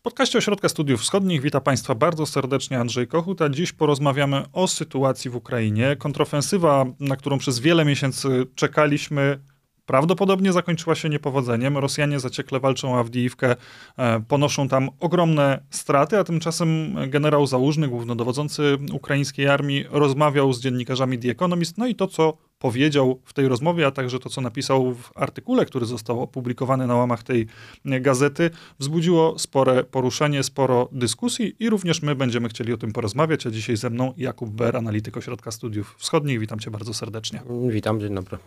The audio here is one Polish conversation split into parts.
W podcaście Ośrodka Studiów Wschodnich witam Państwa bardzo serdecznie Andrzej Kochut, a dziś porozmawiamy o sytuacji w Ukrainie. Kontrofensywa, na którą przez wiele miesięcy czekaliśmy, prawdopodobnie zakończyła się niepowodzeniem. Rosjanie zaciekle walczą o Awdijiwkę, e, ponoszą tam ogromne straty, a tymczasem generał Załużny, głównodowodzący ukraińskiej armii, rozmawiał z dziennikarzami The Economist, no i to, co powiedział w tej rozmowie, a także to, co napisał w artykule, który został opublikowany na łamach tej gazety, wzbudziło spore poruszenie, sporo dyskusji i również my będziemy chcieli o tym porozmawiać, a dzisiaj ze mną Jakub Ber, analityk Ośrodka Studiów Wschodnich. Witam cię bardzo serdecznie. Witam, dzień dobry.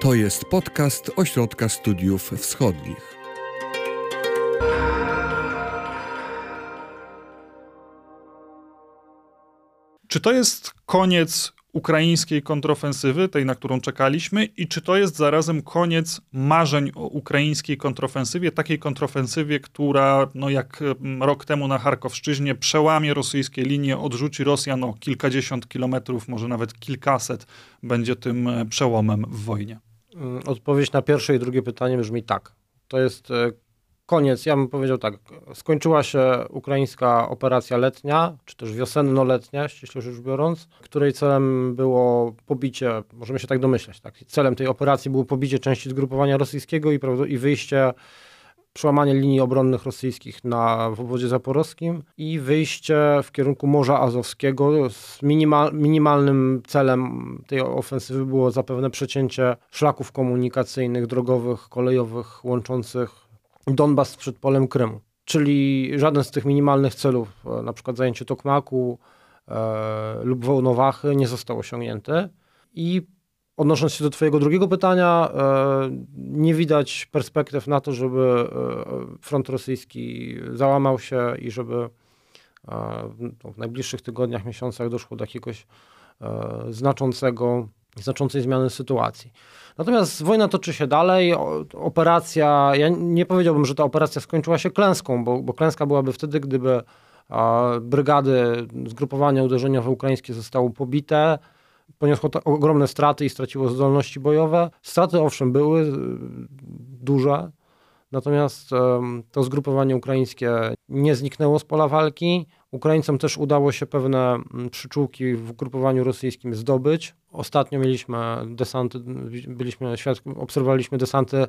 To jest podcast Ośrodka Studiów Wschodnich. Czy to jest koniec ukraińskiej kontrofensywy, tej, na którą czekaliśmy, i czy to jest zarazem koniec marzeń o ukraińskiej kontrofensywie, takiej kontrofensywie, która, no jak mm, rok temu na Charkowszczyźnie, przełamie rosyjskie linie, odrzuci Rosjan o kilkadziesiąt kilometrów, może nawet kilkaset, będzie tym e, przełomem w wojnie? Mm, odpowiedź na pierwsze i drugie pytanie brzmi tak. To jest e, koniec, ja bym powiedział tak, skończyła się ukraińska operacja letnia, czy też wiosenno-letnia, ściśle rzecz biorąc, której celem było pobicie, możemy się tak domyślać, tak, celem tej operacji było pobicie części zgrupowania rosyjskiego i, i wyjście przełamanie linii obronnych rosyjskich na, w obwodzie zaporowskim i wyjście w kierunku Morza Azowskiego. Z minimal, minimalnym celem tej ofensywy było zapewne przecięcie szlaków komunikacyjnych, drogowych, kolejowych łączących Donbas z przedpolem Krymu. Czyli żaden z tych minimalnych celów, e, na przykład zajęcie Tokmaku e, lub Wołnowachy, nie został osiągnięty. I Odnosząc się do Twojego drugiego pytania, e, nie widać perspektyw na to, żeby e, front rosyjski załamał się i żeby e, no, w najbliższych tygodniach, miesiącach doszło do jakiegoś znaczącego, znaczącej zmiany sytuacji. Natomiast wojna toczy się dalej. Operacja, ja nie powiedziałbym, że ta operacja skończyła się klęską, bo, bo klęska byłaby wtedy, gdyby brygady, zgrupowania uderzeniowe ukraińskie zostały pobite poniosło ogromne straty i straciło zdolności bojowe. Straty owszem były y, duże, natomiast to zgrupowanie ukraińskie nie zniknęło z pola walki. Ukraińcom też udało się pewne mm, przyczółki w grupowaniu rosyjskim zdobyć. Ostatnio mieliśmy desanty, byliśmy obserwowaliśmy desanty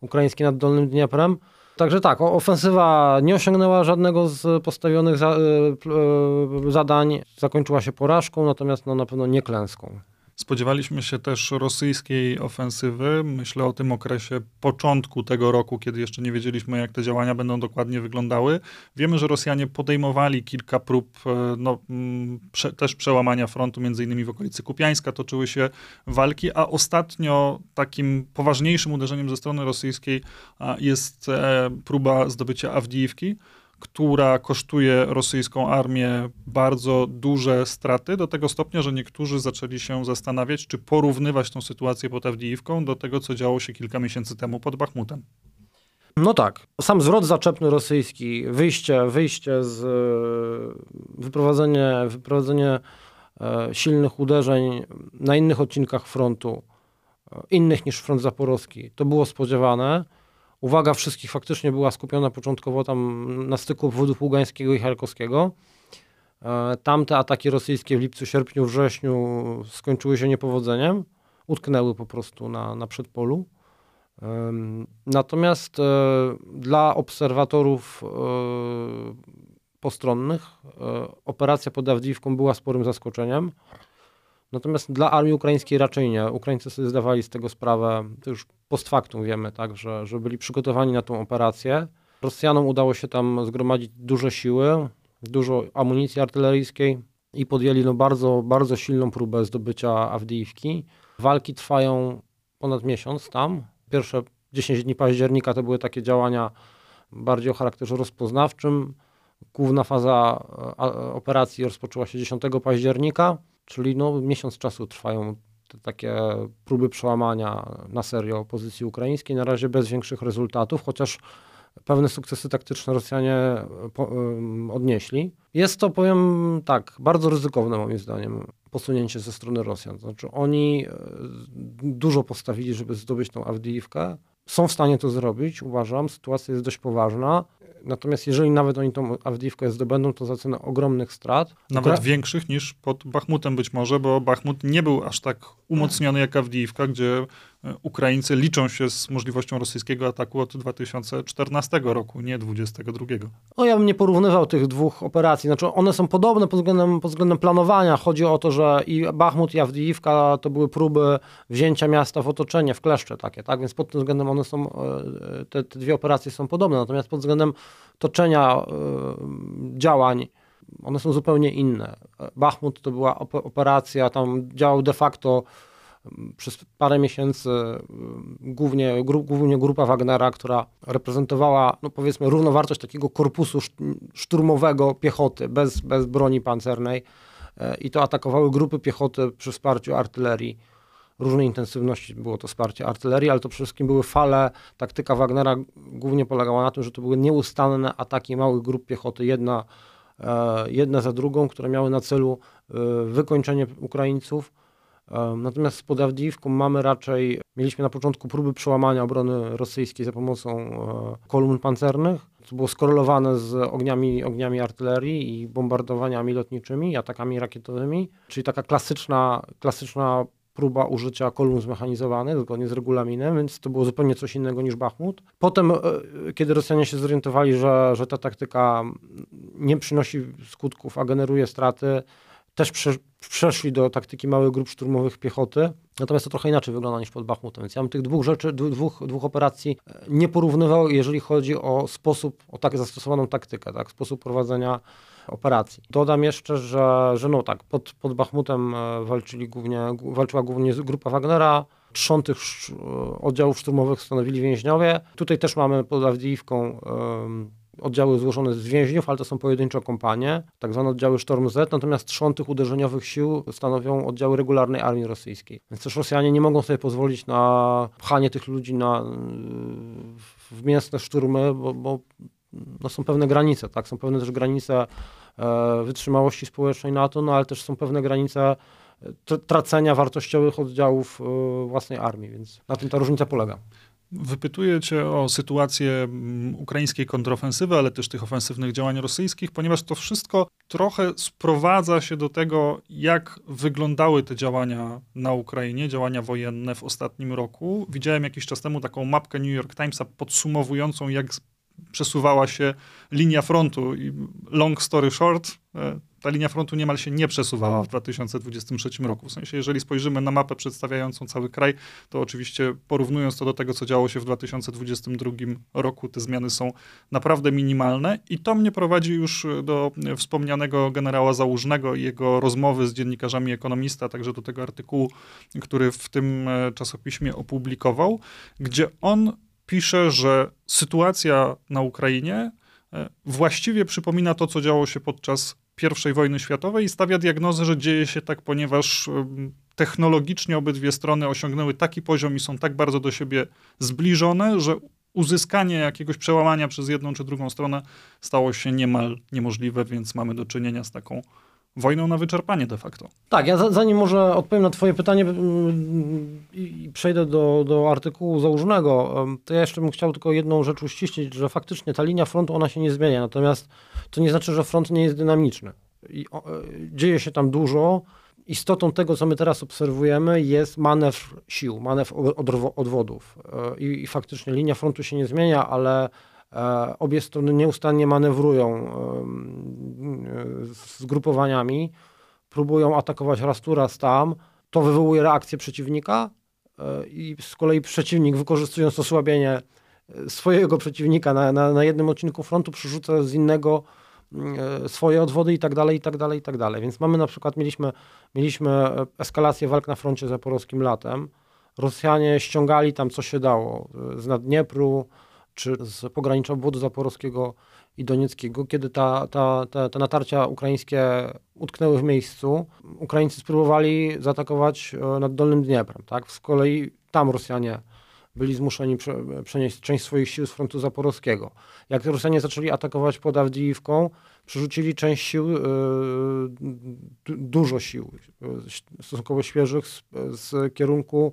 ukraińskie nad Dolnym Dnieprem. Także tak, ofensywa nie osiągnęła żadnego z postawionych za, y, y, zadań, zakończyła się porażką, natomiast no, na pewno nie klęską. Spodziewaliśmy się też rosyjskiej ofensywy. Myślę o tym okresie początku tego roku, kiedy jeszcze nie wiedzieliśmy, jak te działania będą dokładnie wyglądały. Wiemy, że Rosjanie podejmowali kilka prób e, no, mm, prze, też przełamania frontu, między innymi w okolicy Kupiańska toczyły się walki, a ostatnio takim poważniejszym uderzeniem ze strony rosyjskiej jest e, próba zdobycia Awdijiwki która kosztuje rosyjską armię bardzo duże straty, do tego stopnia, że niektórzy zaczęli się zastanawiać, czy porównywać tą sytuację pod Awdijiwką do tego, co działo się kilka miesięcy temu pod Bachmutem. No tak. Sam zwrot zaczepny rosyjski, wyjście, wyjście z wyprowadzenie, wyprowadzenie e, silnych uderzeń na innych odcinkach frontu, e, innych niż front zaporowski, to było spodziewane uwaga wszystkich faktycznie była skupiona początkowo tam na styku obwodów Ługańskiego i Charkowskiego. E, tamte ataki rosyjskie w lipcu, sierpniu, wrześniu skończyły się niepowodzeniem. Utknęły po prostu na, na przedpolu. Natomiast e, dla obserwatorów e, postronnych operacja pod Awdijiwką była sporym zaskoczeniem. Natomiast dla armii ukraińskiej raczej nie. Ukraińcy sobie zdawali z tego sprawę, to już post factum wiemy, tak, że, że byli przygotowani na tą operację. Rosjanom udało się tam zgromadzić duże siły, dużo amunicji artyleryjskiej i podjęli no bardzo, bardzo silną próbę zdobycia Awdijiwki. Walki trwają ponad miesiąc tam. Pierwsze 10 dni października to były takie działania bardziej o charakterze rozpoznawczym. Główna faza operacji rozpoczęła się 10 października. Czyli no, miesiąc czasu trwają te takie próby przełamania na serio pozycji ukraińskiej, na razie bez większych rezultatów, chociaż pewne sukcesy taktyczne Rosjanie po, odnieśli. Jest to, powiem tak, bardzo ryzykowne moim zdaniem posunięcie ze strony Rosjan. Znaczy oni e, dużo postawili, żeby zdobyć tą Awdijiwkę. Są w stanie to zrobić, uważam. Sytuacja jest dość poważna. Natomiast jeżeli nawet oni tą Awdijiwkę zdobędą, to za cenę ogromnych strat. Nawet Ukra- większych niż pod Bachmutem być może, bo Bachmut nie był aż tak umocniony jak Awdijiwka, gdzie Ukraińcy liczą się z możliwością rosyjskiego ataku od 2014 roku, nie 2022. No ja bym nie porównywał tych dwóch operacji. Znaczy one są podobne pod względem, pod względem planowania. Chodzi o to, że i Bachmut i Awdijiwka to były próby wzięcia miasta w otoczenie, w kleszcze takie, tak? Więc pod tym względem one są, e, te, te dwie operacje są podobne. Natomiast pod względem toczenia e, działań one są zupełnie inne. Bachmut to była op- operacja, tam działał de facto przez parę miesięcy mm, głównie, gru, głównie grupa Wagnera, która reprezentowała, no powiedzmy, równowartość takiego korpusu szt- szturmowego piechoty bez, bez broni pancernej E, i to atakowały grupy piechoty przy wsparciu artylerii. Różnej intensywności było to wsparcie artylerii, ale to przede wszystkim były fale. Taktyka Wagnera głównie polegała na tym, że to były nieustanne ataki małych grup piechoty, jedna, e, jedna za drugą, które miały na celu e, wykończenie Ukraińców. Natomiast pod Awdijiwką mamy raczej, mieliśmy na początku próby przełamania obrony rosyjskiej za pomocą e, kolumn pancernych. To było skorelowane z ogniami, ogniami artylerii i bombardowaniami lotniczymi, atakami rakietowymi, czyli taka klasyczna, klasyczna próba użycia kolumn zmechanizowanych zgodnie z regulaminem, więc to było zupełnie coś innego niż Bachmut. Potem, e, kiedy Rosjanie się zorientowali, że, że ta taktyka nie przynosi skutków, a generuje straty, też przeszli do taktyki małych grup szturmowych piechoty. Natomiast to trochę inaczej wygląda niż pod Bachmutem. Więc ja bym tych dwóch rzeczy, dwóch, dwóch operacji e, nie porównywał, jeżeli chodzi o sposób, o tak zastosowaną taktykę, tak, sposób prowadzenia operacji. Dodam jeszcze, że, że no tak, pod, pod Bachmutem e, walczyli głównie, walczyła głównie grupa Wagnera, trzon tych e, oddziałów szturmowych stanowili więźniowie. Tutaj też mamy pod Awdijiwką em, oddziały złożone z więźniów, ale to są pojedyncze kompanie, tak zwane oddziały Sztorm Z, natomiast trzon tych uderzeniowych sił stanowią oddziały regularnej armii rosyjskiej. Więc też Rosjanie nie mogą sobie pozwolić na pchanie tych ludzi na, w mięsne szturmy, bo, bo no są pewne granice, tak? Są pewne też granice e, wytrzymałości społecznej NATO, no ale też są pewne granice e, tr- tracenia wartościowych oddziałów e, własnej armii, więc na tym ta różnica polega. Wypytuję cię o sytuację mm, ukraińskiej kontrofensywy, ale też tych ofensywnych działań rosyjskich, ponieważ to wszystko trochę sprowadza się do tego, jak wyglądały te działania na Ukrainie, działania wojenne w ostatnim roku. Widziałem jakiś czas temu taką mapkę New York Timesa podsumowującą, jak przesuwała się linia frontu i long story short, e, ta linia frontu niemal się nie przesuwała w 2023 roku. W sensie, jeżeli spojrzymy na mapę przedstawiającą cały kraj, to oczywiście porównując to do tego, co działo się w 2022 roku, te zmiany są naprawdę minimalne i to mnie prowadzi już do wspomnianego generała Załużnego i jego rozmowy z dziennikarzami Ekonomista, także do tego artykułu, który w tym e, czasopiśmie opublikował, gdzie on pisze, że sytuacja na Ukrainie e, właściwie przypomina to, co działo się podczas I wojny światowej i stawia diagnozę, że dzieje się tak, ponieważ technologicznie obydwie strony osiągnęły taki poziom i są tak bardzo do siebie zbliżone, że uzyskanie jakiegoś przełamania przez jedną czy drugą stronę stało się niemal niemożliwe, więc mamy do czynienia z taką wojną na wyczerpanie de facto. Tak, ja za- zanim może odpowiem na twoje pytanie mm, i przejdę do, do artykułu założonego, to ja jeszcze bym chciał tylko jedną rzecz uściślić, że faktycznie ta linia frontu, ona się nie zmienia, natomiast to nie znaczy, że front nie jest dynamiczny. I, o, e, dzieje się tam dużo. Istotą tego, co my teraz obserwujemy, jest manewr sił, manewr odwodów. E, I, I faktycznie linia frontu się nie zmienia, ale obie strony nieustannie manewrują e, zgrupowaniami próbują atakować raz tu, raz tam. To wywołuje reakcję przeciwnika e, i z kolei przeciwnik, wykorzystując osłabienie e, swojego przeciwnika na, na, na jednym odcinku frontu, przerzuca z innego mm, e, swoje odwody i tak dalej, i tak dalej, i tak dalej. Więc mamy na przykład, mieliśmy, mieliśmy e, eskalację walk na froncie zaporowskim latem. Rosjanie ściągali tam co się dało e, z Naddniepru, czy z pogranicza obwodu zaporowskiego i donieckiego, kiedy ta, ta, ta, te natarcia ukraińskie utknęły w miejscu, Ukraińcy spróbowali zaatakować e, nad Dolnym Dnieprem. Tak? Z kolei tam Rosjanie byli zmuszeni prze, przenieść część swoich sił z frontu zaporowskiego. Jak Rosjanie zaczęli atakować pod Awdijiwką, przerzucili część sił, du- dużo sił e, stosunkowo świeżych z, z kierunku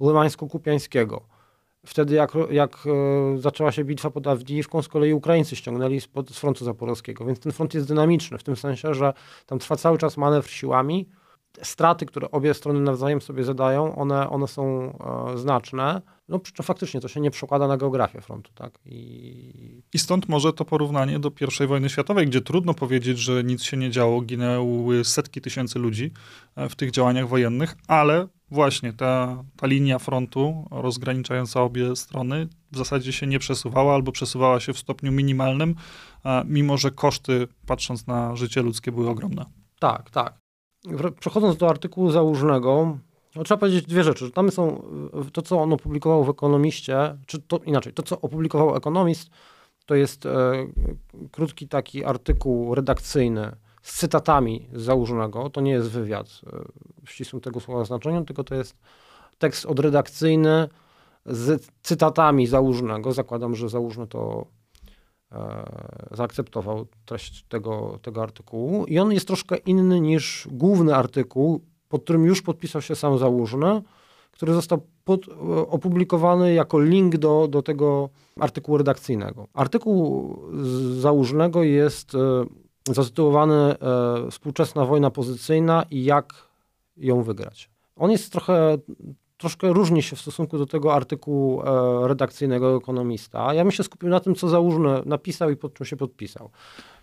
Limańsko-Kupiańskiego. Wtedy jak, jak e, zaczęła się bitwa pod Awdijiwką, z kolei Ukraińcy ściągnęli z, z frontu zaporowskiego, więc ten front jest dynamiczny w tym sensie, że tam trwa cały czas manewr siłami. Straty, które obie strony nawzajem sobie zadają, one, one są e, znaczne. No przy czym faktycznie to się nie przekłada na geografię frontu. Tak? I... I stąd może to porównanie do I wojny światowej, gdzie trudno powiedzieć, że nic się nie działo, ginęły setki tysięcy ludzi e, w tych działaniach wojennych, ale właśnie ta, ta linia frontu rozgraniczająca obie strony w zasadzie się nie przesuwała albo przesuwała się w stopniu minimalnym, mimo że koszty, patrząc na życie ludzkie, były ogromne. Tak, tak. Przechodząc do artykułu założnego, no, trzeba powiedzieć dwie rzeczy. Tam są to, co on opublikował w Ekonomiście, czy to inaczej, to, co opublikował Ekonomist, to jest e, krótki taki artykuł redakcyjny z cytatami z. To nie jest wywiad e, w ścisłym tego słowa znaczeniu, tylko to jest tekst odredakcyjny z cytatami założonego. Zakładam, że założony to zaakceptował treść tego, tego artykułu. I on jest troszkę inny niż główny artykuł, pod którym już podpisał się sam Załużny, który został pod, opublikowany jako link do, do tego artykułu redakcyjnego. Artykuł Załużnego jest e, zatytułowany e, Współczesna wojna pozycyjna i jak ją wygrać. On jest trochę troszkę różni się w stosunku do tego artykułu e, redakcyjnego ekonomista. Ja bym się skupił na tym, co Załużny napisał i pod czym się podpisał.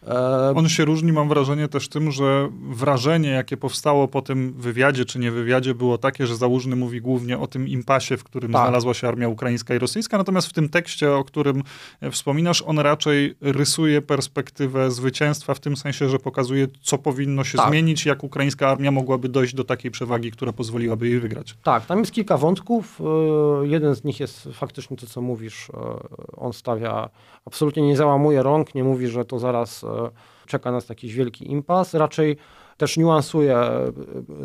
E, On się różni, mam wrażenie, też tym, że wrażenie, jakie powstało po tym wywiadzie czy nie wywiadzie, było takie, że Załużny mówi głównie o tym impasie, w którym tak. znalazła się armia ukraińska i rosyjska, natomiast w tym tekście, o którym wspominasz, on raczej rysuje perspektywę zwycięstwa w tym sensie, że pokazuje, co powinno się tak. zmienić, jak ukraińska armia mogłaby dojść do takiej przewagi, która pozwoliłaby jej wygrać. Tak, tam jest kilka wątków. E, jeden z nich jest faktycznie to, co mówisz. E, on stawia, absolutnie nie załamuje rąk, nie mówi, że to zaraz czeka nas jakiś wielki impas. Raczej też niuansuje e,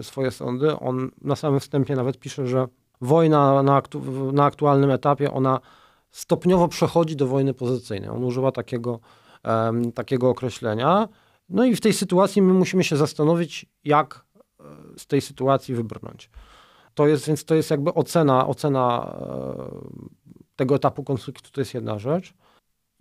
swoje sądy. On na samym wstępie nawet pisze, że wojna na, aktu na aktualnym etapie, ona stopniowo przechodzi do wojny pozycyjnej. On używa takiego, um, takiego określenia. No i w tej sytuacji my musimy się zastanowić, jak e, z tej sytuacji wybrnąć. To jest, więc to jest jakby ocena, ocena e, tego etapu konfliktu, to jest jedna rzecz.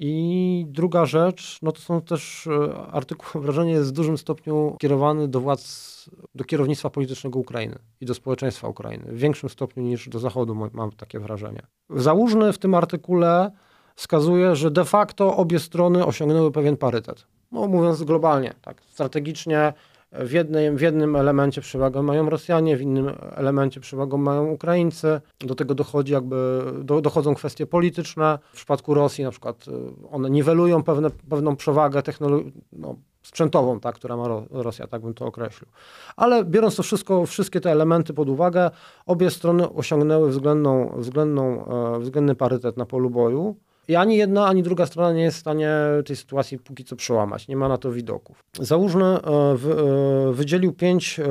I druga rzecz, no to są też e, artykuł, wrażenie jest w dużym stopniu kierowany do władz, do kierownictwa politycznego Ukrainy i do społeczeństwa Ukrainy, w większym stopniu niż do Zachodu, mam takie wrażenie. Załużny w tym artykule wskazuje, że de facto obie strony osiągnęły pewien parytet. No mówiąc globalnie, tak, strategicznie w, jednej, w jednym elemencie przewagę mają Rosjanie, w innym elemencie przewagę mają Ukraińcy. Do tego dochodzi jakby, do, dochodzą kwestie polityczne. W przypadku Rosji na przykład y, one niwelują pewne, pewną przewagę technologiczną, no, sprzętową, tak, która ma Rosja, tak bym to określił. Ale biorąc to wszystko, wszystkie te elementy pod uwagę, obie strony osiągnęły względną, względną, e, względny parytet na polu boju. I ani jedna, ani druga strona nie jest w stanie tej sytuacji póki co przełamać. Nie ma na to widoków. Załóżmy, e, e, wydzielił pięć e,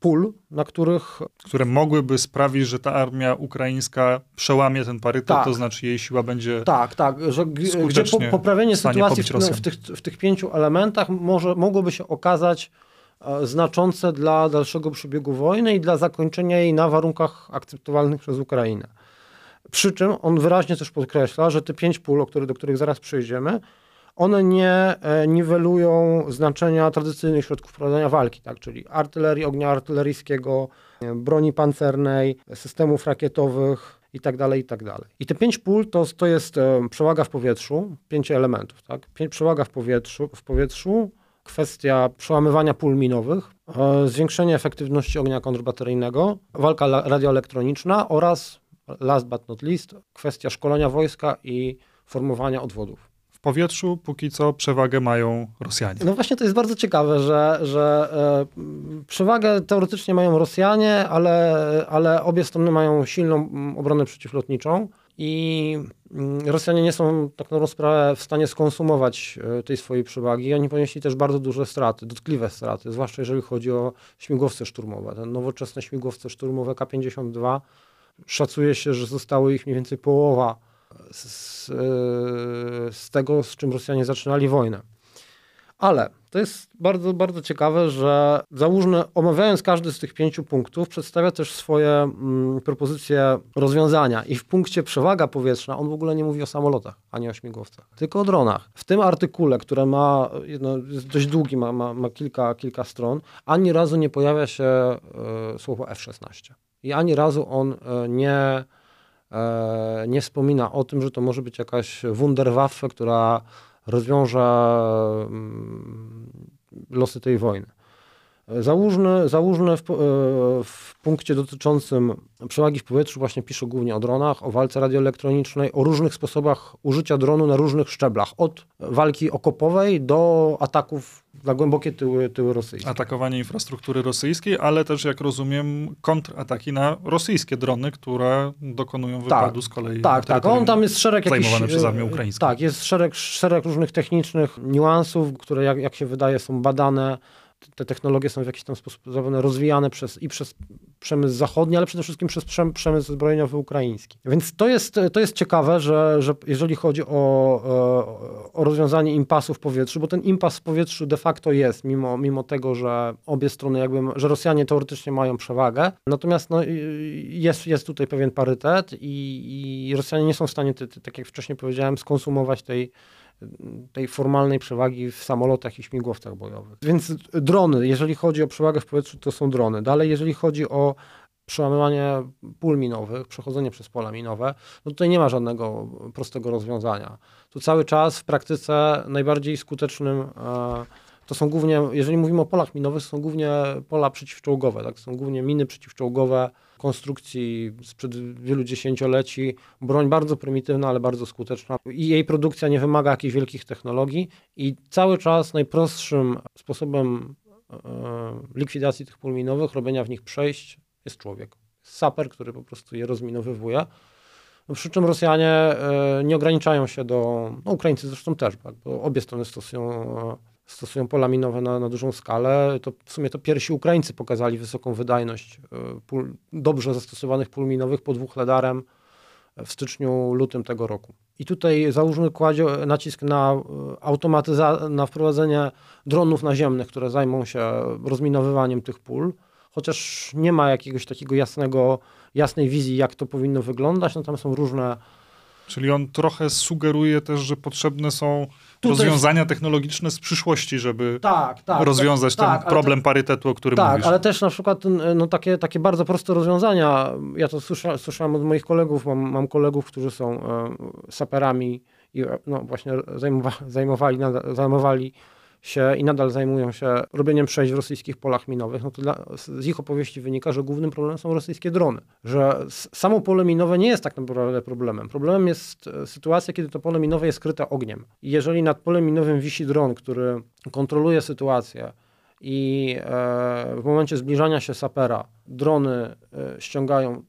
pól, na których... Które mogłyby sprawić, że ta armia ukraińska przełamie ten parytet, tak. to znaczy jej siła będzie Tak, tak, że gdzie po, poprawienie sytuacji w, w, tych, w tych pięciu elementach może, mogłoby się okazać znaczące dla dalszego przebiegu wojny i dla zakończenia jej na warunkach akceptowalnych przez Ukrainę. Przy czym on wyraźnie też podkreśla, że te pięć pól, do których zaraz przejdziemy, one nie e, niwelują znaczenia tradycyjnych środków prowadzenia walki, tak? czyli artylerii, ognia artyleryjskiego, e, broni pancernej, systemów rakietowych itd. Tak itd. Tak I te pięć pól to, to jest e, przewaga w powietrzu, pięć elementów. Tak? Pięć, przewaga w powietrzu, w powietrzu, kwestia przełamywania pól minowych, zwiększenie efektywności ognia kontrbateryjnego, walka radioelektroniczna oraz last but not least, kwestia szkolenia wojska i formowania odwodów. W powietrzu póki co przewagę mają Rosjanie. No właśnie to jest bardzo ciekawe, że, że e, przewagę teoretycznie mają Rosjanie, ale, ale obie strony mają silną obronę przeciwlotniczą i mm, Rosjanie nie są tak na sprawę w stanie skonsumować e, tej swojej przewagi. Oni ponieśli też bardzo duże straty, dotkliwe straty, zwłaszcza jeżeli chodzi o śmigłowce szturmowe. Te nowoczesne śmigłowce szturmowe K-52 Szacuje się, że zostało ich mniej więcej połowa z, z tego, z czym Rosjanie zaczynali wojnę. Ale To jest bardzo, bardzo ciekawe, że Załużny, omawiając każdy z tych pięciu punktów, przedstawia też swoje mm, propozycje rozwiązania. I w punkcie przewaga powietrzna on w ogóle nie mówi o samolotach, ani o śmigłowcach, tylko o dronach. W tym artykule, które ma, jest dość długi, ma, ma, ma kilka, kilka stron, ani razu nie pojawia się y, słowo F-16. I ani razu on y, nie E, nie wspomina o tym, że to może być jakaś Wunderwaffe, która rozwiąże mm, losy tej wojny. Załóżmy, załóżmy w, e, w, punkcie dotyczącym przewagi w powietrzu właśnie pisze głównie o dronach, o walce radioelektronicznej, o różnych sposobach użycia dronu na różnych szczeblach, od walki okopowej do ataków na głębokie tyły, tyły rosyjskie. Atakowanie infrastruktury rosyjskiej, ale też, jak rozumiem, kontrataki na rosyjskie drony, które dokonują wypadu tak, z kolei. Tak, tak. On tam jest szereg jakichś, przez armię ukraińską. Tak, jest szereg, szereg różnych technicznych niuansów, które, jak, jak się wydaje, są badane te technologie są w jakiś tam sposób rozwijane przez, i przez przemysł zachodni, ale przede wszystkim przez przemysł zbrojeniowy ukraiński. Więc to jest, to jest ciekawe, że, że jeżeli chodzi o, o rozwiązanie impasu w powietrzu, bo ten impas w powietrzu de facto jest, mimo, mimo tego, że obie strony jakby, że Rosjanie teoretycznie mają przewagę, natomiast no, jest, jest tutaj pewien parytet i, i Rosjanie nie są w stanie, tak jak wcześniej powiedziałem, skonsumować tej tej formalnej przewagi w samolotach i śmigłowcach bojowych. Więc drony, jeżeli chodzi o przewagę w powietrzu, to są drony. Dalej, jeżeli chodzi o przełamywanie pól minowych, przechodzenie przez pola minowe, no tutaj nie ma żadnego prostego rozwiązania. Tu cały czas w praktyce najbardziej skutecznym e, to są głównie, jeżeli mówimy o polach minowych, są głównie pola przeciwczołgowe, tak? są głównie miny przeciwczołgowe, konstrukcji sprzed wielu dziesięcioleci. Broń bardzo prymitywna, ale bardzo skuteczna. I jej produkcja nie wymaga jakichś wielkich technologii. I cały czas najprostszym sposobem e, likwidacji tych pól minowych, robienia w nich przejść jest człowiek. Saper, który po prostu je rozminowywuje. No, przy czym Rosjanie e, nie ograniczają się do, no Ukraińcy zresztą też, tak, bo obie strony stosują stosują pola minowe na, na, dużą skalę, to w sumie to pierwsi Ukraińcy pokazali wysoką wydajność e, pól, dobrze zastosowanych pól minowych pod Wuchledarem w styczniu, lutym tego roku. I tutaj załóżmy kładzie nacisk na e, automatyzację, na wprowadzenie dronów naziemnych, które zajmą się rozminowywaniem tych pól, chociaż nie ma jakiegoś takiego jasnego, jasnej wizji, jak to powinno wyglądać, no tam są różne Czyli on trochę sugeruje też, że potrzebne są Tutaj... rozwiązania technologiczne z przyszłości, żeby tak, tak, rozwiązać tak, ten problem te... parytetu, o którym tak, mówisz. Tak, ale też na przykład no, takie, takie bardzo proste rozwiązania. Ja to słysza, słyszałem od moich kolegów. Mam, mam kolegów, którzy są e, saperami i no, właśnie zajmowa, zajmowali, zajmowali się i nadal zajmują się robieniem przejść w rosyjskich polach minowych, no to dla, z ich opowieści wynika, że głównym problemem są rosyjskie drony. Że samo pole minowe nie jest tak naprawdę problemem. Problemem jest e, sytuacja, kiedy to pole minowe jest skryte ogniem. I jeżeli nad polem minowym wisi dron, który kontroluje sytuację, i e, w momencie zbliżania się sapera drony e, ściągają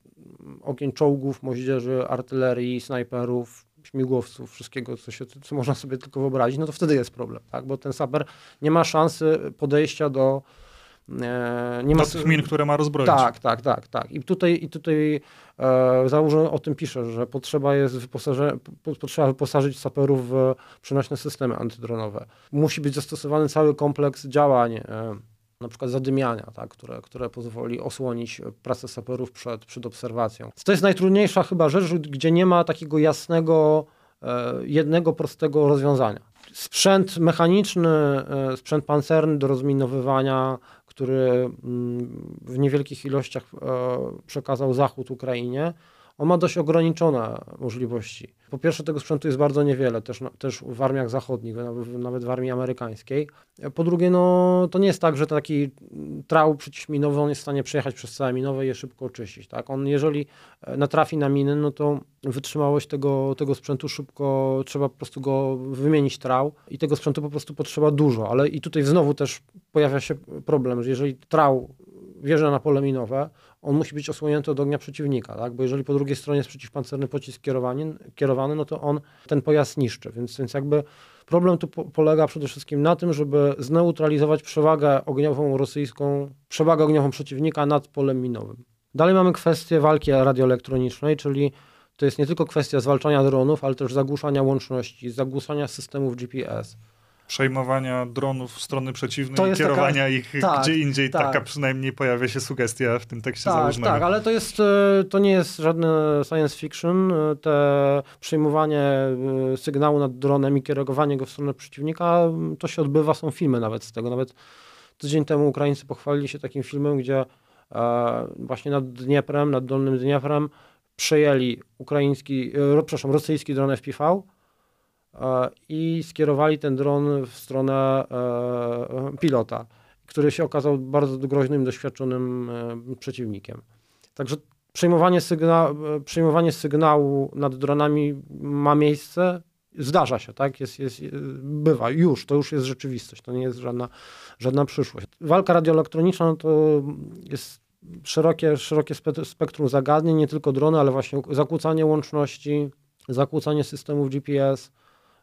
ogień czołgów, moździerzy, artylerii, snajperów, śmigłowców, wszystkiego, co, się, co można sobie tylko wyobrazić, no to wtedy jest problem, tak? bo ten saper nie ma szansy podejścia do e, nie ma... Tych min, które ma rozbroić. Tak, tak, tak, tak. I tutaj, i tutaj e, założę o tym pisze, że potrzeba jest wyposaże, potrzeba wyposażyć saperów w przenośne systemy antydronowe. Musi być zastosowany cały kompleks działań, e, na przykład zadymiania, tak, które, które pozwoli osłonić pracę saperów przed, przed obserwacją. To jest najtrudniejsza chyba rzecz, gdzie nie ma takiego jasnego, e, jednego prostego rozwiązania. Sprzęt mechaniczny, e, sprzęt pancerny do rozminowywania, który mm, w niewielkich ilościach e, przekazał Zachód Ukrainie, on ma dość ograniczone możliwości. Po pierwsze, tego sprzętu jest bardzo niewiele, też, też w armiach zachodnich, nawet w armii amerykańskiej. Po drugie, no, to nie jest tak, że taki trał przeciwminowy, on jest w stanie przejechać przez całe minowe i je szybko oczyścić. Tak? On, jeżeli e, natrafi na miny, no to wytrzymałość tego, tego sprzętu szybko, trzeba po prostu go wymienić trał i tego sprzętu po prostu potrzeba dużo, ale i tutaj znowu też pojawia się problem, że jeżeli trał wjeżdża na pole minowe, on musi być osłonięty od ognia przeciwnika, tak? bo jeżeli po drugiej stronie jest przeciwpancerny pocisk kierowany, kierowany no to on ten pojazd niszczy, więc, więc jakby problem tu po, polega przede wszystkim na tym, żeby zneutralizować przewagę ogniową rosyjską, przewagę ogniową przeciwnika nad polem minowym. Dalej mamy kwestię walki radioelektronicznej, czyli to jest nie tylko kwestia zwalczania dronów, ale też zagłuszania łączności, zagłuszania systemów GPS, przejmowania dronów w strony przeciwnej i kierowania taka, ich tak, gdzie indziej. Tak. Taka przynajmniej pojawia się sugestia w tym tekście tak, założonego. Tak, ale to jest, e, to nie jest żadne science fiction. E, te przejmowanie e, sygnału nad dronem i kierowanie go w stronę przeciwnika, to się odbywa, są filmy nawet z tego. Nawet tydzień temu Ukraińcy pochwalili się takim filmem, gdzie właśnie nad Dnieprem, nad Dolnym Dnieprem przejęli ukraiński, przepraszam, rosyjski dron FPV, E, i skierowali ten dron w stronę e, pilota, który się okazał bardzo groźnym, doświadczonym e, przeciwnikiem. Także przejmowanie, sygna przejmowanie sygnału nad dronami ma miejsce, zdarza się, tak? Jest, jest, bywa, już, to już jest rzeczywistość, to nie jest żadna, żadna przyszłość. Walka radioelektroniczna no to jest szerokie, szerokie spektrum zagadnień, nie tylko drony, ale właśnie zakłócanie łączności, zakłócanie systemów GPS,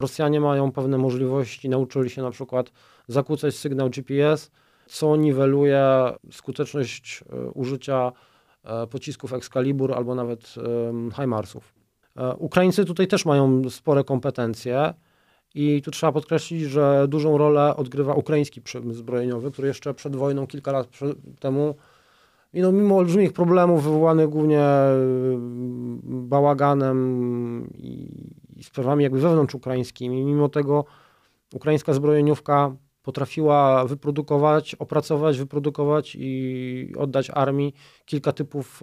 Rosjanie mają pewne możliwości, nauczyli się na przykład zakłócać sygnał GPS, co niweluje skuteczność e, użycia e, pocisków Excalibur albo nawet HIMARSów. E, Ukraińcy tutaj też mają spore kompetencje i tu trzeba podkreślić, że dużą rolę odgrywa ukraiński przemysł zbrojeniowy, który jeszcze przed wojną, kilka lat temu, i no, mimo olbrzymich problemów wywołanych głównie bałaganem i i sprawami jakby wewnątrz ukraińskimi. Mimo tego ukraińska zbrojeniówka potrafiła wyprodukować, opracować, wyprodukować i oddać armii kilka typów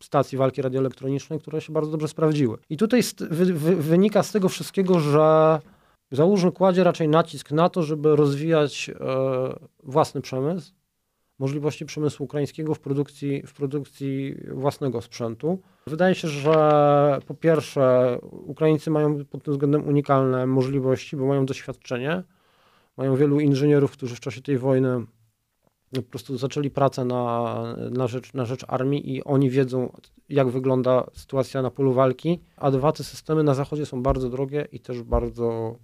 stacji walki radioelektronicznej, które się bardzo dobrze sprawdziły. I tutaj wy, wy, wynika z tego wszystkiego, że załóżmy kładzie raczej nacisk na to, żeby rozwijać e, własny przemysł, możliwości przemysłu ukraińskiego w produkcji, w produkcji własnego sprzętu. Wydaje się, że po pierwsze Ukraińcy mają pod tym względem unikalne możliwości, bo mają doświadczenie, mają wielu inżynierów, którzy w czasie tej wojny po prostu zaczęli pracę na, na, rzecz, na rzecz armii i oni wiedzą, jak wygląda sytuacja na polu walki. A dwa, te systemy na zachodzie są bardzo drogie i też bardzo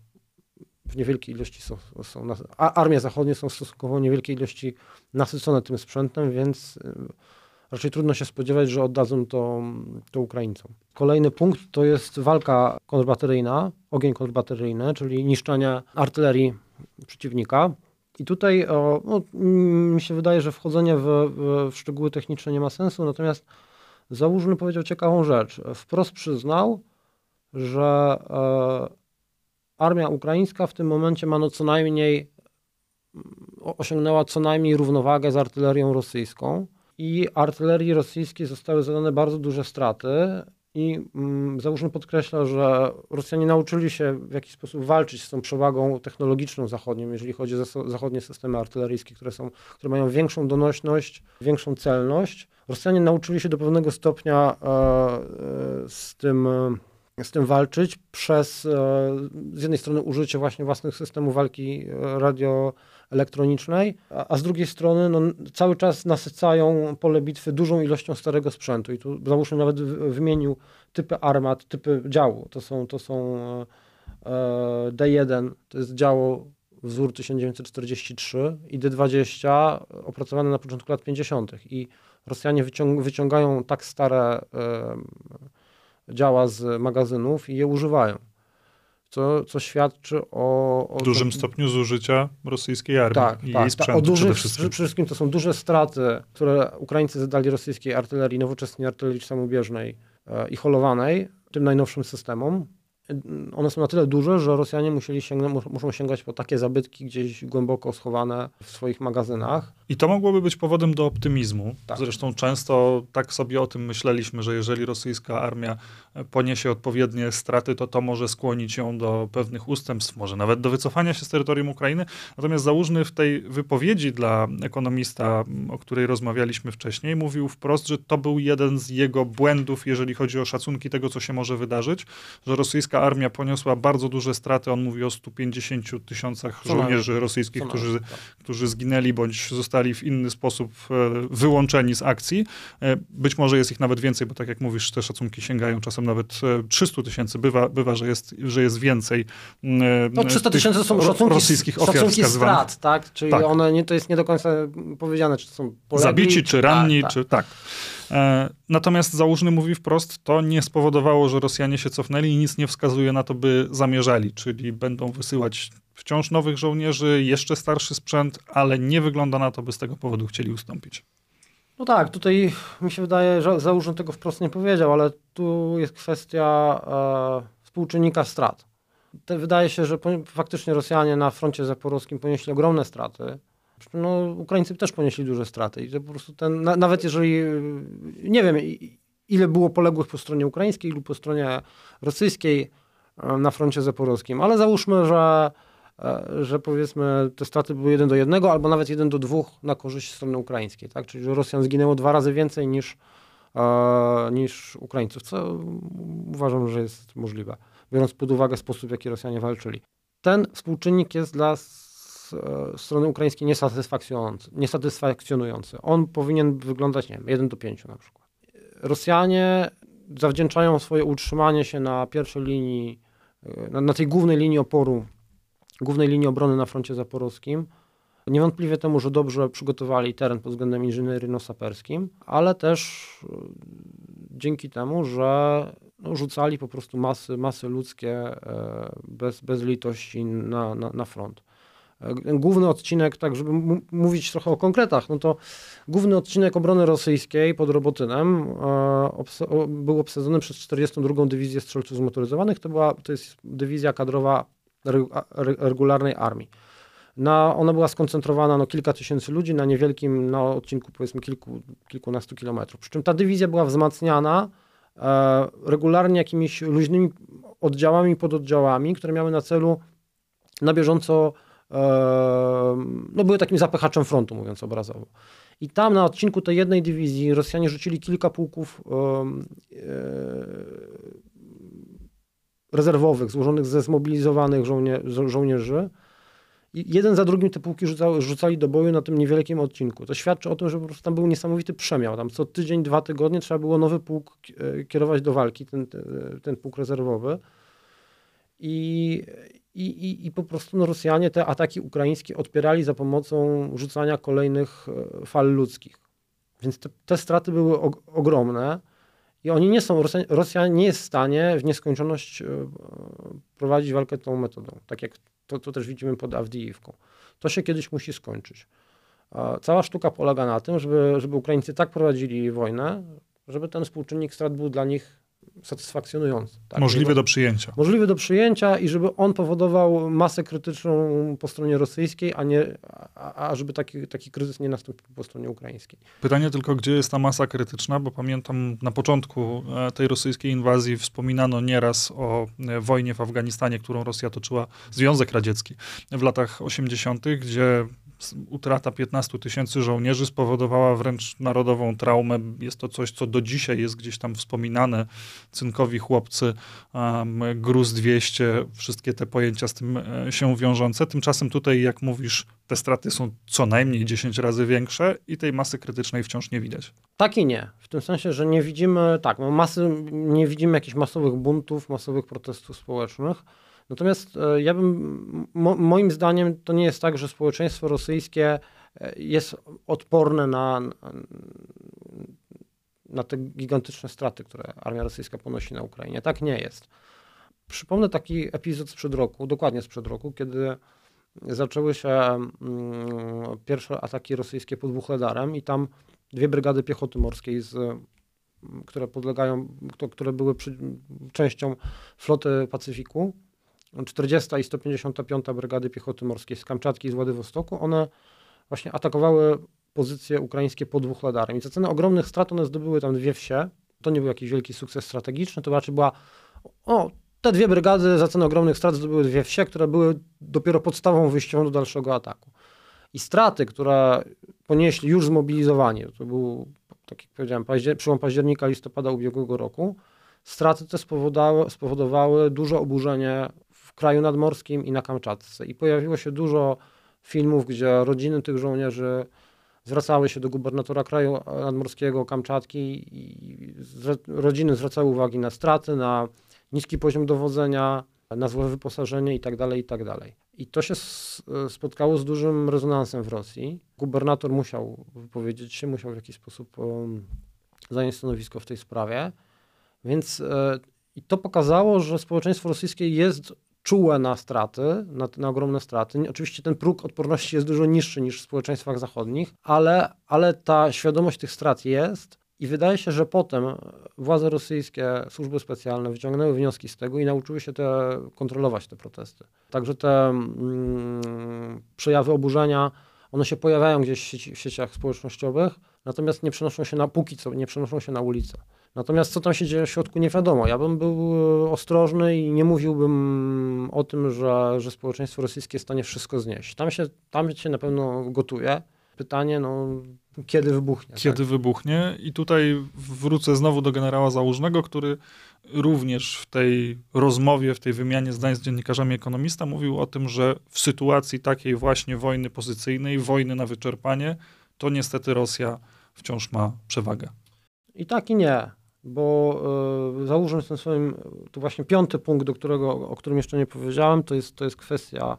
w niewielkiej ilości są, są a armie zachodnie są stosunkowo niewielkiej ilości nasycone tym sprzętem, więc y, raczej trudno się spodziewać, że oddadzą to, to Ukraińcom. Kolejny punkt to jest walka kontrbateryjna, ogień kontrbateryjny, czyli niszczenie artylerii przeciwnika. I tutaj o, no, mi się wydaje, że wchodzenie w, w, w szczegóły techniczne nie ma sensu, natomiast Załóżmy powiedział ciekawą rzecz. Wprost przyznał, że e, armia ukraińska w tym momencie ma no co najmniej, osiągnęła co najmniej równowagę z artylerią rosyjską i artylerii rosyjskiej zostały zadane bardzo duże straty i mm, załóżmy podkreśla, że Rosjanie nauczyli się w jakiś sposób walczyć z tą przewagą technologiczną zachodnią, jeżeli chodzi o zachodnie systemy artyleryjskie, które, są, które mają większą donośność, większą celność. Rosjanie nauczyli się do pewnego stopnia e, e, z tym z tym walczyć przez e, z jednej strony użycie właśnie własnych systemów walki e, radioelektronicznej, a, a z drugiej strony no, cały czas nasycają pole bitwy dużą ilością starego sprzętu. I tu załóżmy nawet wymienił typy armat, typy działu. To są, to są e, D1, to jest działo wzór 1943 i D20 opracowane na początku lat 50. I Rosjanie wyciąg wyciągają tak stare działa z magazynów i je używają. Co, co świadczy o, o dużym tym... stopniu zużycia rosyjskiej armii tak, i tak, jej tak. sprzętu tak, o dużych, przede wszystkim. Przede wszystkim to są duże straty, które Ukraińcy zadali rosyjskiej artylerii, nowoczesnej artylerii samobieżnej e, i holowanej, tym najnowszym systemom one są na tyle duże, że Rosjanie musieli sięgnąć, muszą sięgać po takie zabytki gdzieś głęboko schowane w swoich magazynach. I to mogłoby być powodem do optymizmu. Tak. Zresztą często tak sobie o tym myśleliśmy, że jeżeli rosyjska armia poniesie odpowiednie straty, to to może skłonić ją do pewnych ustępstw, może nawet do wycofania się z terytorium Ukrainy. Natomiast Załóżny w tej wypowiedzi dla ekonomista, o której rozmawialiśmy wcześniej, mówił wprost, że to był jeden z jego błędów, jeżeli chodzi o szacunki tego, co się może wydarzyć, że rosyjska armia poniosła bardzo duże straty. On mówi o 150 tysiącach żołnierzy rosyjskich, którzy, tak. którzy zginęli bądź zostali w inny sposób e, wyłączeni z akcji. E, być może jest ich nawet więcej, bo tak jak mówisz, te szacunki sięgają czasem nawet 300 e, tysięcy. Bywa, bywa że, jest, że jest więcej. No 300 tysięcy to są szacunki, rosyjskich ofiar szacunki strat, tak? Czyli tak. one nie, to jest nie do końca powiedziane, czy to są Zabici, czy ranni, tak, tak. czy tak. E, natomiast Załużny mówi wprost, to nie spowodowało, że Rosjanie się cofnęli i nic nie wskazuje na to, by zamierzali, czyli będą wysyłać wciąż nowych żołnierzy, jeszcze starszy sprzęt, ale nie wygląda na to, by z tego powodu chcieli ustąpić. No tak, tutaj mi się wydaje, że Załużny tego wprost nie powiedział, ale tu jest kwestia e, współczynnika strat. Te, wydaje się, że po, faktycznie Rosjanie na froncie zaporowskim ponieśli ogromne straty. No, Ukraińcy też ponieśli duże straty. I to po prostu ten, na, nawet jeżeli, nie wiem ile było poległych po stronie ukraińskiej lub po stronie rosyjskiej e, na froncie zaporowskim, ale załóżmy, że E, że powiedzmy te straty były 1 do 1 albo nawet 1 do 2 na korzyść strony ukraińskiej, tak? Czyli że Rosjan zginęło dwa razy więcej niż, e, niż Ukraińców, co uważam, że jest możliwe, biorąc pod uwagę sposób, w jaki Rosjanie walczyli. Ten współczynnik jest dla strony ukraińskiej niesatysfakcjonujący. On powinien wyglądać, nie wiem, 1 do 5 na przykład. Rosjanie zawdzięczają swoje utrzymanie się na pierwszej linii, e, na, na tej głównej linii oporu głównej linii obrony na froncie zaporowskim. Niewątpliwie temu, że dobrze przygotowali teren pod względem inżynieryjno-saperskim, ale też e, dzięki temu, że no, rzucali po prostu masy, masy ludzkie e, bez, bez litości na, na, na front. Główny odcinek, tak żeby mówić trochę o konkretach, no to główny odcinek obrony rosyjskiej pod Robotynem był obsadzony przez 42. Dywizję Strzelców Zmotoryzowanych. To, była, to jest dywizja kadrowa regularnej armii. Na, ona była skoncentrowana no, kilka tysięcy ludzi na niewielkim na odcinku powiedzmy kilku, kilkunastu kilometrów. Przy czym ta dywizja była wzmacniana e, regularnie jakimiś luźnymi oddziałami, pododdziałami, które miały na celu na bieżąco, no były takim zapychaczem frontu, mówiąc obrazowo. I tam na odcinku tej jednej dywizji Rosjanie rzucili kilka pułków e, rezerwowych, złożonych ze zmobilizowanych żołnie, żołnierzy. I jeden za drugim te pułki rzucały, rzucali do boju na tym niewielkim odcinku. To świadczy o tym, że po prostu tam był niesamowity przemiał. Tam co tydzień, dwa tygodnie trzeba było nowy pułk e, kierować do walki, ten, ten pułk rezerwowy. I, i, i, i po prostu no, Rosjanie te ataki ukraińskie odpierali za pomocą rzucania kolejnych e, fal ludzkich. Więc te, te straty były ogromne. I oni nie są, Rosja, Rosja nie jest w stanie w nieskończoność e, prowadzić walkę tą metodą, tak jak to, to też widzimy pod Awdijiwką. To się kiedyś musi skończyć. Cała sztuka polega na tym, żeby, żeby Ukraińcy tak prowadzili wojnę, żeby ten współczynnik strat był dla nich satysfakcjonujący. Tak? Możliwy do przyjęcia. Możliwy do przyjęcia i żeby on powodował masę krytyczną po stronie rosyjskiej, a, nie, a, a żeby taki, taki kryzys nie nastąpił po stronie ukraińskiej. Pytanie tylko, gdzie jest ta masa krytyczna, bo pamiętam na początku e, tej rosyjskiej inwazji wspominano nieraz o e, wojnie w Afganistanie, którą Rosja toczyła, Związek Radziecki w latach 80., gdzie utrata 15 tysięcy żołnierzy spowodowała wręcz narodową traumę. Jest to coś, co do dzisiaj jest gdzieś tam wspominane. Cynkowi chłopcy, um, gruz 200, wszystkie te pojęcia z tym e, się wiążące. Tymczasem tutaj, jak mówisz, te straty są co najmniej 10 razy większe i tej masy krytycznej wciąż nie widać. Tak i nie. W tym sensie, że nie widzimy, tak, no masy, nie widzimy jakichś masowych buntów, masowych protestów społecznych. Natomiast e, ja bym, mo, moim zdaniem to nie jest tak, że społeczeństwo rosyjskie e, jest odporne na, na te gigantyczne straty, które armia rosyjska ponosi na Ukrainie. Tak nie jest. Przypomnę taki epizod sprzed roku, dokładnie sprzed roku, kiedy zaczęły się pierwsze ataki rosyjskie pod Wuchledarem i tam dwie brygady piechoty morskiej, z, które podlegają, które były przy, częścią floty Pacyfiku, 40 i 155 Brygady Piechoty Morskiej z Kamczatki i z Władywostoku, one właśnie atakowały pozycje ukraińskie pod Wuchledarem. I za cenę ogromnych strat one zdobyły tam dwie wsie. To nie był jakiś wielki sukces strategiczny, to raczej była o, te dwie brygady za cenę ogromnych strat zdobyły dwie wsie, które były dopiero podstawą wyjściową do dalszego ataku. I straty, które ponieśli już zmobilizowani, to był, tak jak powiedziałem, paździer przełom października, listopada ubiegłego roku, straty te spowodowały, spowodowały duże oburzenie w kraju nadmorskim i na Kamczatce. I pojawiło się dużo filmów, gdzie rodziny tych żołnierzy zwracały się do gubernatora kraju nadmorskiego Kamczatki i rodziny zwracały uwagi na straty, na niski poziom dowodzenia, na złe wyposażenie itd., tak itd. Tak I to się spotkało z dużym rezonansem w Rosji. Gubernator musiał wypowiedzieć się, musiał w jakiś sposób zająć stanowisko w tej sprawie. Więc e, i to pokazało, że społeczeństwo rosyjskie jest czułe na straty, na, na, ogromne straty. Oczywiście ten próg odporności jest dużo niższy niż w społeczeństwach zachodnich, ale, ale ta świadomość tych strat jest i wydaje się, że potem władze rosyjskie, służby specjalne wyciągnęły wnioski z tego i nauczyły się te, kontrolować te protesty. Także te mm, przejawy oburzenia, one się pojawiają gdzieś w, sieci, w sieciach społecznościowych, natomiast nie przenoszą się na póki co, nie przenoszą się na ulicę. Natomiast co tam się dzieje w środku, nie wiadomo. Ja bym był e, ostrożny i nie mówiłbym o tym, że, że społeczeństwo rosyjskie jest w stanie wszystko znieść. Tam się, tam się na pewno gotuje. Pytanie, no, kiedy wybuchnie. Kiedy tak? wybuchnie. I tutaj wrócę znowu do generała Załużnego, który również w tej rozmowie, w tej wymianie zdań z dziennikarzami ekonomista mówił o tym, że w sytuacji takiej właśnie wojny pozycyjnej, wojny na wyczerpanie, to niestety Rosja wciąż ma przewagę. I tak i nie bo y, załóżmy ten swoim, to właśnie piąty punkt, do którego, o którym jeszcze nie powiedziałem, to jest, to jest kwestia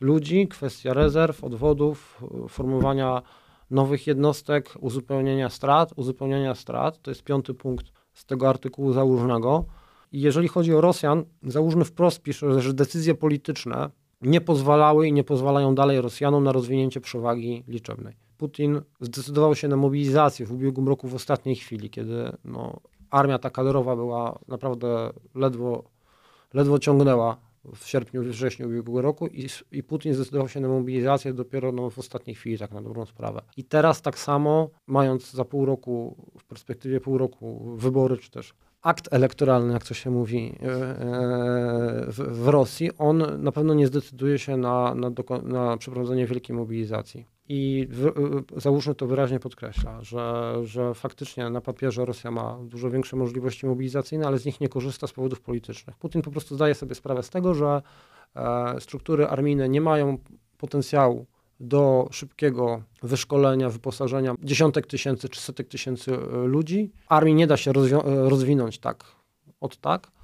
ludzi, kwestia rezerw, odwodów, formowania nowych jednostek, uzupełnienia strat. Uzupełnienia strat to jest piąty punkt z tego artykułu załóżnego. I jeżeli chodzi o Rosjan, załóżmy wprost pisze, że decyzje polityczne nie pozwalały i nie pozwalają dalej Rosjanom na rozwinięcie przewagi liczebnej. Putin zdecydował się na mobilizację w ubiegłym roku w ostatniej chwili, kiedy no, armia ta kadrowa była naprawdę ledwo, ledwo ciągnęła w sierpniu, wrześniu ubiegłego roku i, i Putin zdecydował się na mobilizację dopiero no, w ostatniej chwili, tak na dobrą sprawę. I teraz tak samo, mając za pół roku, w perspektywie pół roku wybory, czy też akt elektoralny, jak to się mówi e, e, w, w Rosji, on na pewno nie zdecyduje się na, na, na przeprowadzenie wielkiej mobilizacji. I w, y, załóżmy to wyraźnie podkreśla, że, że faktycznie na papierze Rosja ma dużo większe możliwości mobilizacyjne, ale z nich nie korzysta z powodów politycznych. Putin po prostu zdaje sobie sprawę z tego, że e, struktury armijne nie mają potencjału do szybkiego wyszkolenia, wyposażenia dziesiątek tysięcy czy setek tysięcy e, ludzi. Armii nie da się e, rozwinąć tak od tak.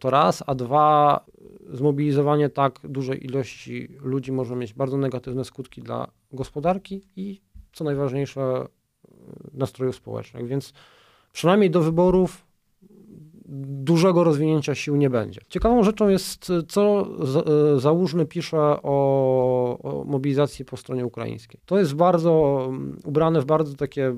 To raz, a dwa, zmobilizowanie tak dużej ilości ludzi może mieć bardzo negatywne skutki dla gospodarki i co najważniejsze nastrojów społecznych. Więc przynajmniej do wyborów dużego rozwinięcia sił nie będzie. Ciekawą rzeczą jest, co Załóżny pisze o, o, mobilizacji po stronie ukraińskiej. To jest bardzo ubrane w bardzo takie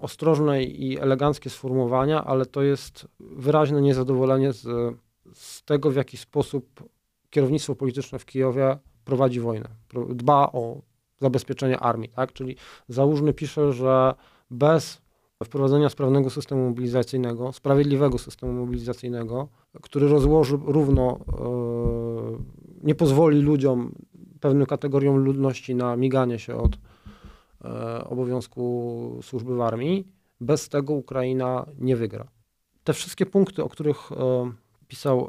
ostrożne i eleganckie sformułowania, ale to jest wyraźne niezadowolenie z z tego, w jaki sposób kierownictwo polityczne w Kijowie prowadzi wojnę, dba o zabezpieczenie armii, tak? Czyli Załużny pisze, że bez wprowadzenia sprawnego systemu mobilizacyjnego, sprawiedliwego systemu mobilizacyjnego, który rozłoży równo, e, nie pozwoli ludziom, pewnym kategoriom ludności na miganie się od e, obowiązku służby w armii, bez tego Ukraina nie wygra. Te wszystkie punkty, o których e, pisał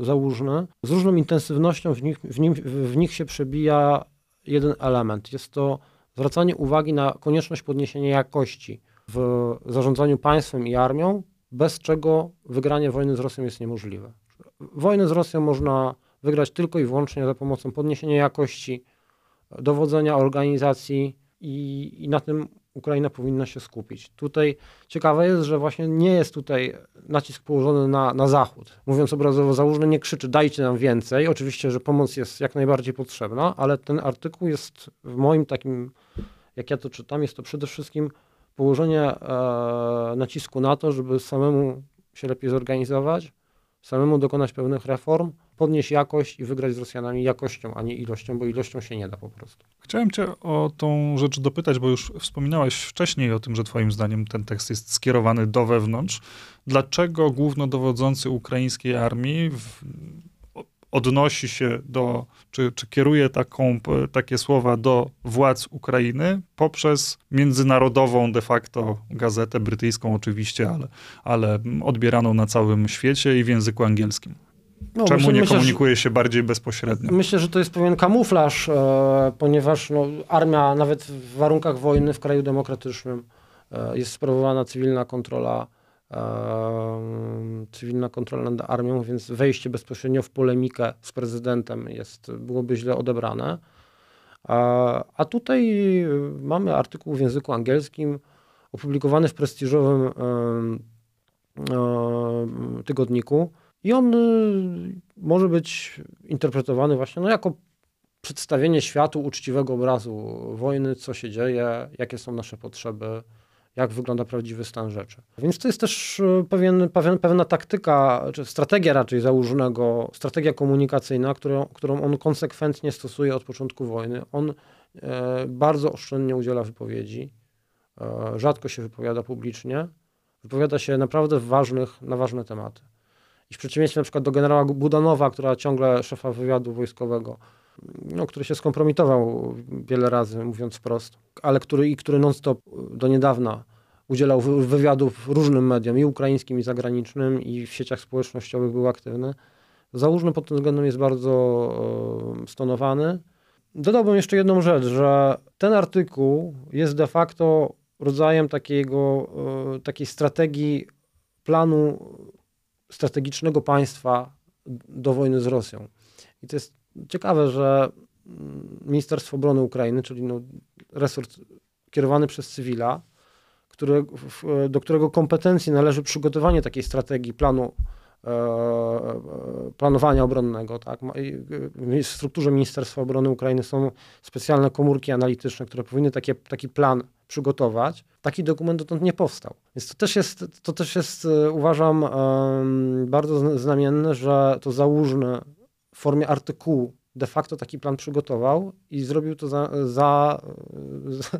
e, Załużny, z różną intensywnością w nich, w, nim, w nich się przebija jeden element. Jest to zwracanie uwagi na konieczność podniesienia jakości w zarządzaniu państwem i armią, bez czego wygranie wojny z Rosją jest niemożliwe. Wojnę z Rosją można wygrać tylko i wyłącznie za pomocą podniesienia jakości dowodzenia, organizacji i, i na tym Ukraina powinna się skupić. Tutaj ciekawe jest, że właśnie nie jest tutaj nacisk położony na, na Zachód. Mówiąc obrazowo, załóżmy nie krzyczy dajcie nam więcej. Oczywiście, że pomoc jest jak najbardziej potrzebna, ale ten artykuł jest w moim takim, jak ja to czytam, jest to przede wszystkim położenie e, nacisku na to, żeby samemu się lepiej zorganizować, samemu dokonać pewnych reform, podnieść jakość i wygrać z Rosjanami jakością, a nie ilością, bo ilością się nie da po prostu. Chciałem cię o tą rzecz dopytać, bo już wspominałeś wcześniej o tym, że twoim zdaniem ten tekst jest skierowany do wewnątrz. Dlaczego głównodowodzący ukraińskiej armii w, odnosi się do, czy, czy kieruje taką, takie słowa do władz Ukrainy poprzez międzynarodową de facto gazetę brytyjską oczywiście, ale, ale odbieraną na całym świecie i w języku angielskim? No, Czemu myślę, nie komunikuje się bardziej bezpośrednio? Myślę, że to jest pewien kamuflaż, e, ponieważ no, armia nawet w warunkach wojny w kraju demokratycznym e, jest sprawowana cywilna kontrola e, cywilna kontrola nad armią, więc wejście bezpośrednio w polemikę z prezydentem jest, byłoby źle odebrane. A tutaj mamy artykuł w języku angielskim opublikowany w prestiżowym tygodniku i on y, może być interpretowany właśnie no, jako przedstawienie światu uczciwego obrazu wojny, co się dzieje, jakie są nasze potrzeby, jak wygląda prawdziwy stan rzeczy. Więc to jest też y, pewien, pewien, pewna taktyka, czy strategia raczej założonego, strategia komunikacyjna, którą, którą on konsekwentnie stosuje od początku wojny. On e, bardzo oszczędnie udziela wypowiedzi, e, rzadko się wypowiada publicznie, wypowiada się naprawdę ważnych, na ważne tematy. I w przeciwieństwie na przykład do generała Budanowa, która ciągle szefa wywiadu wojskowego, no, który się skompromitował wiele razy, mówiąc wprost, ale który i który non-stop do niedawna udzielał wywiadów różnym mediom, i ukraińskim, i zagranicznym, i w sieciach społecznościowych był aktywny. Załóżmy pod tym względem jest bardzo e, stonowany. Dodałbym jeszcze jedną rzecz, że ten artykuł jest de facto rodzajem takiego, e, takiej strategii planu strategicznego państwa do wojny z Rosją. I to jest ciekawe, że mm, Ministerstwo Obrony Ukrainy, czyli no resort kierowany przez cywila, który, do którego kompetencji należy przygotowanie takiej strategii planu planowania obronnego. Tak? W strukturze Ministerstwa Obrony Ukrainy są specjalne komórki analityczne, które powinny takie, taki plan przygotować. Taki dokument dotąd nie powstał. Więc to też jest, to też jest e, uważam, bardzo znamienne, że to załóżny w formie artykułu de facto taki plan przygotował i zrobił to za, za,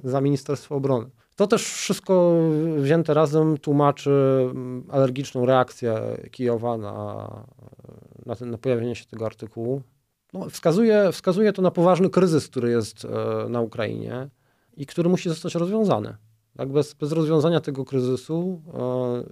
za Ministerstwo Obrony. To też wszystko wzięte razem tłumaczy mm, alergiczną reakcję Kijowa na, na, ten, na pojawienie się tego artykułu. No, wskazuje, wskazuje to na poważny kryzys, który jest e, na Ukrainie i który musi zostać rozwiązany. Tak, bez, bez rozwiązania tego kryzysu, e,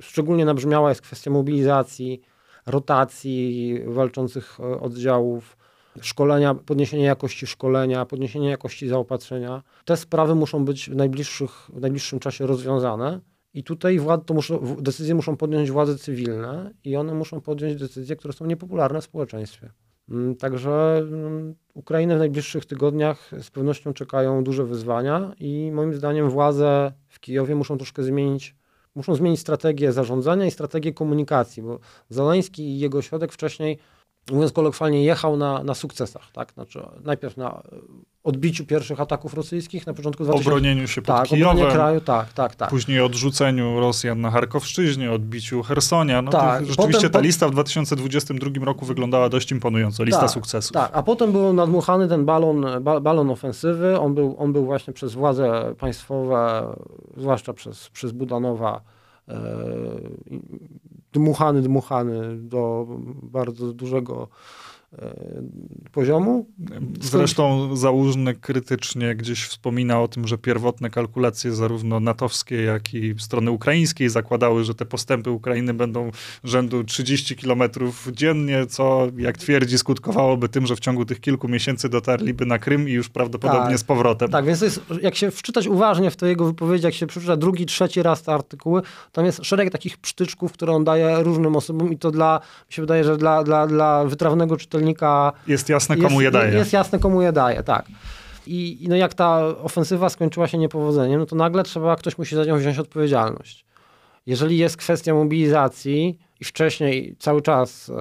szczególnie nabrzmiała jest kwestia mobilizacji, rotacji walczących e, oddziałów, szkolenia, podniesienie jakości szkolenia, podniesienie jakości zaopatrzenia. Te sprawy muszą być w, najbliższych, w najbliższym czasie rozwiązane. I tutaj wład, to muszą, decyzje muszą podjąć władze cywilne i one muszą podjąć decyzje, które są niepopularne w społeczeństwie. Mm, także mm, Ukrainę w najbliższych tygodniach z pewnością czekają duże wyzwania i moim zdaniem władze w Kijowie muszą troszkę zmienić, muszą zmienić strategię zarządzania i strategię komunikacji, bo Zeleński i jego środek wcześniej mówiąc kolokwialnie, jechał na, na sukcesach. Tak? Znaczy, najpierw na odbiciu pierwszych ataków rosyjskich na początku 2000... Obronieniu się pod tak, Kijowem, kraju, tak, tak, tak. Później odrzuceniu Rosjan na Charkowszczyźnie, odbiciu Hersonia. No tak, rzeczywiście potem, ta lista w 2022 roku wyglądała dość imponująco, lista tak, sukcesów. Tak, a potem był nadmuchany ten balon, balon ofensywy. On był, on był właśnie przez władze państwowe, zwłaszcza przez, przez Budanowa, e, dmuchany, dmuchany do bardzo dużego poziomu. Zresztą Załużny krytycznie gdzieś wspomina o tym, że pierwotne kalkulacje zarówno natowskie, jak i strony ukraińskiej zakładały, że te postępy Ukrainy będą rzędu 30 kilometrów dziennie, co jak twierdzi skutkowałoby tym, że w ciągu tych kilku miesięcy dotarliby na Krym i już prawdopodobnie tak, z powrotem. Tak, więc jest, jak się wczytać uważnie w te jego wypowiedzi, jak się przeczyta drugi, trzeci raz te artykuły, tam jest szereg takich psztyczków, które on daje różnym osobom i to dla, mi się wydaje, że dla, dla, dla wytrawnego czytelnika czytelnika. Jest jasne, komu jest, je daje. Jest jasne, komu je daje, tak. I no jak ta ofensywa skończyła się niepowodzeniem, no to nagle trzeba, ktoś musi za nią wziąć odpowiedzialność. Jeżeli jest kwestia mobilizacji i wcześniej cały czas e,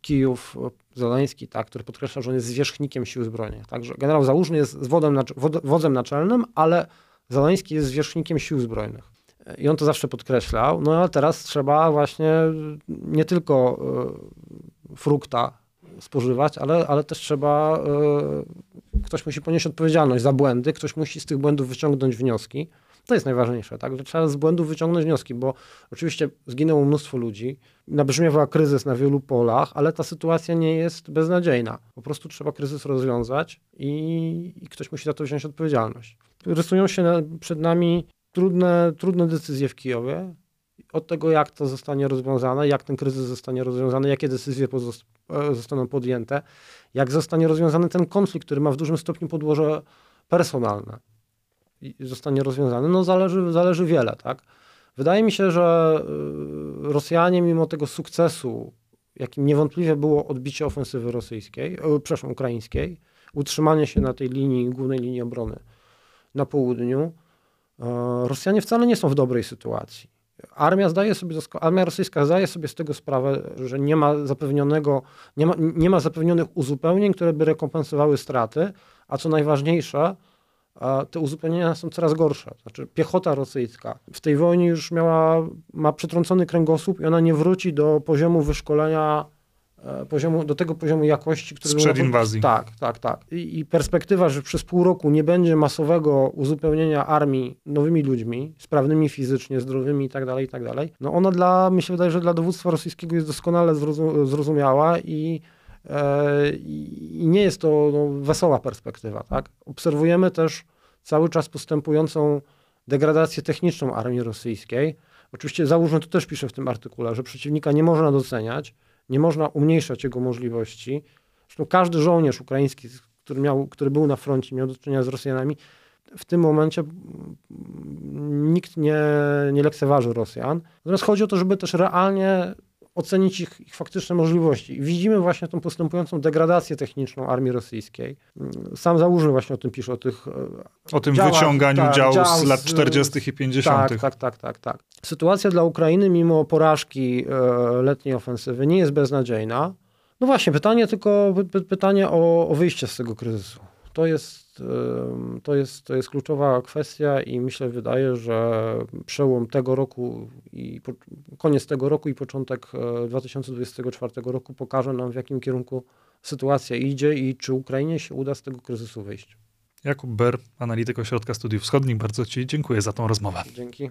Kijów, Zeleński, tak, który podkreśla, że on jest zwierzchnikiem sił zbrojnych. Także generał Załużny jest wodem, wodzem naczelnym, ale Zeleński jest zwierzchnikiem sił zbrojnych. I on to zawsze podkreślał. No ale teraz trzeba właśnie nie tylko e, frukta spożywać, ale, ale też trzeba, y, ktoś musi ponieść odpowiedzialność za błędy, ktoś musi z tych błędów wyciągnąć wnioski. To jest najważniejsze, tak? Że trzeba z błędów wyciągnąć wnioski, bo oczywiście zginęło mnóstwo ludzi, nabrzmiewa kryzys na wielu polach, ale ta sytuacja nie jest beznadziejna. Po prostu trzeba kryzys rozwiązać i, i ktoś musi za to wziąć odpowiedzialność. Rysują się na, przed nami trudne, trudne decyzje w Kijowie, od tego, jak to zostanie rozwiązane, jak ten kryzys zostanie rozwiązany, jakie decyzje e, zostaną podjęte, jak zostanie rozwiązany ten konflikt, który ma w dużym stopniu podłoże personalne i zostanie rozwiązany, no zależy, zależy wiele, tak? Wydaje mi się, że e, Rosjanie, mimo tego sukcesu, jakim niewątpliwie było odbicie ofensywy rosyjskiej, e, przepraszam, ukraińskiej, utrzymanie się na tej linii, głównej linii obrony na południu, Rosjanie wcale nie są w dobrej sytuacji. Armia, zdaje sobie, armia rosyjska zdaje sobie z tego sprawę, że nie ma zapewnionego, nie ma, nie ma zapewnionych uzupełnień, które by rekompensowały straty, a co najważniejsze, te uzupełnienia są coraz gorsze. Znaczy piechota rosyjska w tej wojnie już miała, ma przetrącony kręgosłup i ona nie wróci do poziomu wyszkolenia poziomu, do tego poziomu jakości, który Sprzed był... inwazji. Tak, tak, tak. I, I, perspektywa, że przez pół roku nie będzie masowego uzupełnienia armii nowymi ludźmi, sprawnymi fizycznie, zdrowymi itd., tak itd., tak no ona dla, mi się wydaje, że dla dowództwa rosyjskiego jest doskonale zrozumiała i, e, i nie jest to no, wesoła perspektywa, tak. Obserwujemy też cały czas postępującą degradację techniczną armii rosyjskiej. Oczywiście załóżmy, to też piszę w tym artykule, że przeciwnika nie można doceniać, nie można umniejszać jego możliwości. Zresztą każdy żołnierz ukraiński, który, miał, który był na froncie, miał do czynienia z Rosjanami, w tym momencie nikt nie, nie lekceważy Rosjan. Natomiast chodzi o to, żeby też realnie ocenić ich, ich faktyczne możliwości. Widzimy właśnie tą postępującą degradację techniczną armii rosyjskiej. Sam Załużny właśnie o tym pisze, o tych O tym działach, wyciąganiu tak, działu z lat 40. i 50. Tak, tak, tak, tak, tak. Sytuacja dla Ukrainy, mimo porażki e, letniej ofensywy, nie jest beznadziejna. No właśnie, pytanie tylko, pytanie o, o wyjście z tego kryzysu. To jest, to, jest, to jest kluczowa kwestia i myślę, wydaje, że przełom tego roku i koniec tego roku i początek 2024 e, roku pokaże nam, w jakim kierunku sytuacja idzie i czy Ukrainie się uda z tego kryzysu wyjść. Jakub Ber, analityk Ośrodka Studiów Wschodnich, bardzo Ci dziękuję za tą rozmowę. Dzięki.